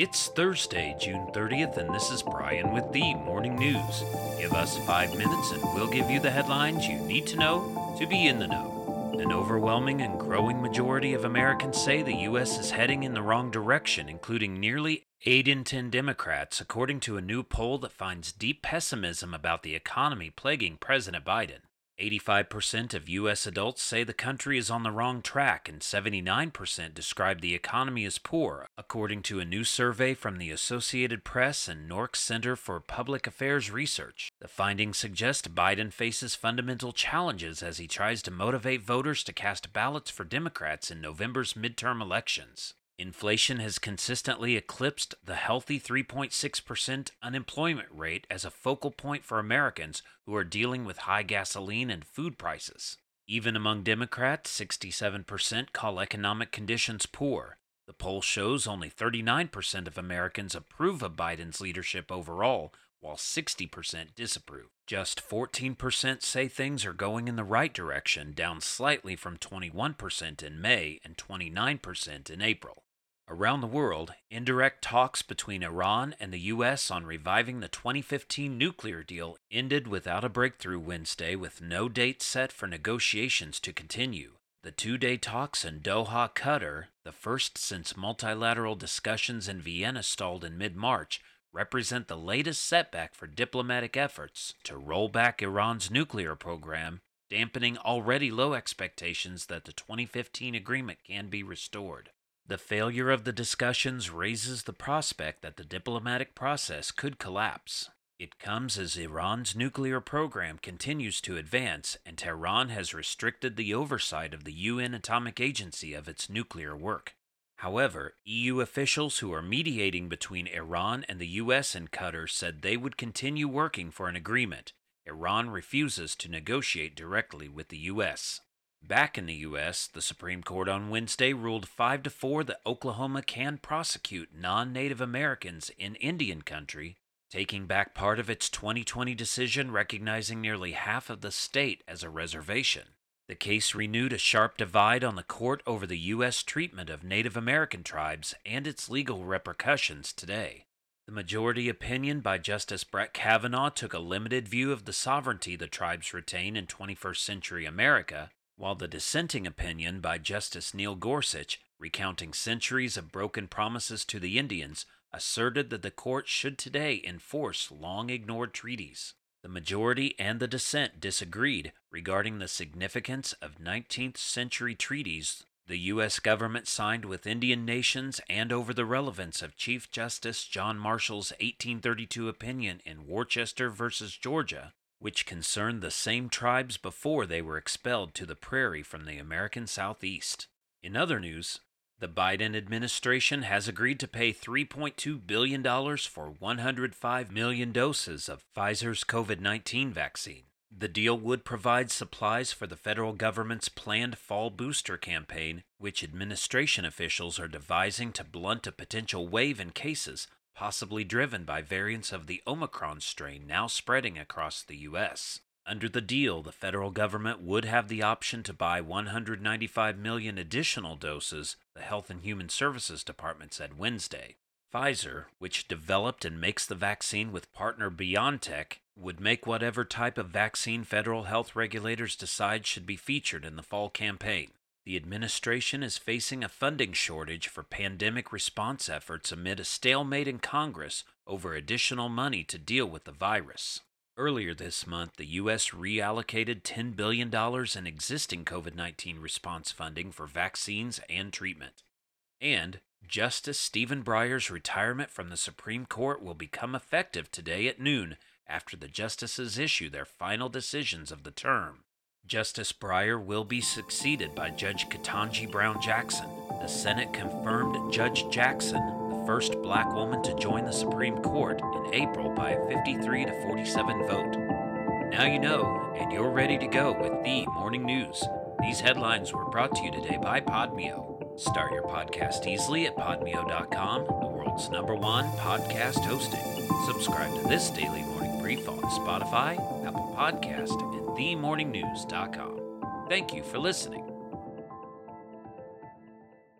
It's Thursday, June 30th, and this is Brian with the Morning News. Give us five minutes and we'll give you the headlines you need to know to be in the know. An overwhelming and growing majority of Americans say the U.S. is heading in the wrong direction, including nearly 8 in 10 Democrats, according to a new poll that finds deep pessimism about the economy plaguing President Biden. 85% of U.S. adults say the country is on the wrong track, and 79% describe the economy as poor, according to a new survey from the Associated Press and NORC Center for Public Affairs Research. The findings suggest Biden faces fundamental challenges as he tries to motivate voters to cast ballots for Democrats in November's midterm elections. Inflation has consistently eclipsed the healthy 3.6% unemployment rate as a focal point for Americans who are dealing with high gasoline and food prices. Even among Democrats, 67% call economic conditions poor. The poll shows only 39% of Americans approve of Biden's leadership overall, while 60% disapprove. Just 14% say things are going in the right direction, down slightly from 21% in May and 29% in April. Around the world, indirect talks between Iran and the U.S. on reviving the 2015 nuclear deal ended without a breakthrough Wednesday with no date set for negotiations to continue. The two day talks in Doha, Qatar, the first since multilateral discussions in Vienna stalled in mid March, represent the latest setback for diplomatic efforts to roll back Iran's nuclear program, dampening already low expectations that the 2015 agreement can be restored. The failure of the discussions raises the prospect that the diplomatic process could collapse. It comes as Iran's nuclear program continues to advance, and Tehran has restricted the oversight of the UN Atomic Agency of its nuclear work. However, EU officials who are mediating between Iran and the US and Qatar said they would continue working for an agreement. Iran refuses to negotiate directly with the US. Back in the U.S., the Supreme Court on Wednesday ruled 5 to 4 that Oklahoma can prosecute non Native Americans in Indian country, taking back part of its 2020 decision recognizing nearly half of the state as a reservation. The case renewed a sharp divide on the court over the U.S. treatment of Native American tribes and its legal repercussions today. The majority opinion by Justice Brett Kavanaugh took a limited view of the sovereignty the tribes retain in 21st century America while the dissenting opinion by Justice Neil Gorsuch, recounting centuries of broken promises to the Indians, asserted that the court should today enforce long ignored treaties. The majority and the dissent disagreed regarding the significance of 19th century treaties the U.S. government signed with Indian nations and over the relevance of Chief Justice John Marshall's 1832 opinion in Worcester v. Georgia, which concerned the same tribes before they were expelled to the prairie from the American Southeast. In other news, the Biden administration has agreed to pay $3.2 billion for 105 million doses of Pfizer's COVID 19 vaccine. The deal would provide supplies for the federal government's planned fall booster campaign, which administration officials are devising to blunt a potential wave in cases possibly driven by variants of the Omicron strain now spreading across the U.S. Under the deal, the federal government would have the option to buy 195 million additional doses, the Health and Human Services Department said Wednesday. Pfizer, which developed and makes the vaccine with partner BioNTech, would make whatever type of vaccine federal health regulators decide should be featured in the fall campaign. The administration is facing a funding shortage for pandemic response efforts amid a stalemate in Congress over additional money to deal with the virus. Earlier this month, the U.S. reallocated $10 billion in existing COVID 19 response funding for vaccines and treatment. And Justice Stephen Breyer's retirement from the Supreme Court will become effective today at noon after the justices issue their final decisions of the term. Justice Breyer will be succeeded by Judge Ketanji Brown Jackson. The Senate confirmed Judge Jackson, the first black woman to join the Supreme Court, in April by a 53 to 47 vote. Now you know, and you're ready to go with the morning news. These headlines were brought to you today by Podmeo. Start your podcast easily at podmeo.com, the world's number one podcast hosting. Subscribe to this daily morning brief on Spotify, Apple Podcast, at themorningnews.com. Thank you for listening.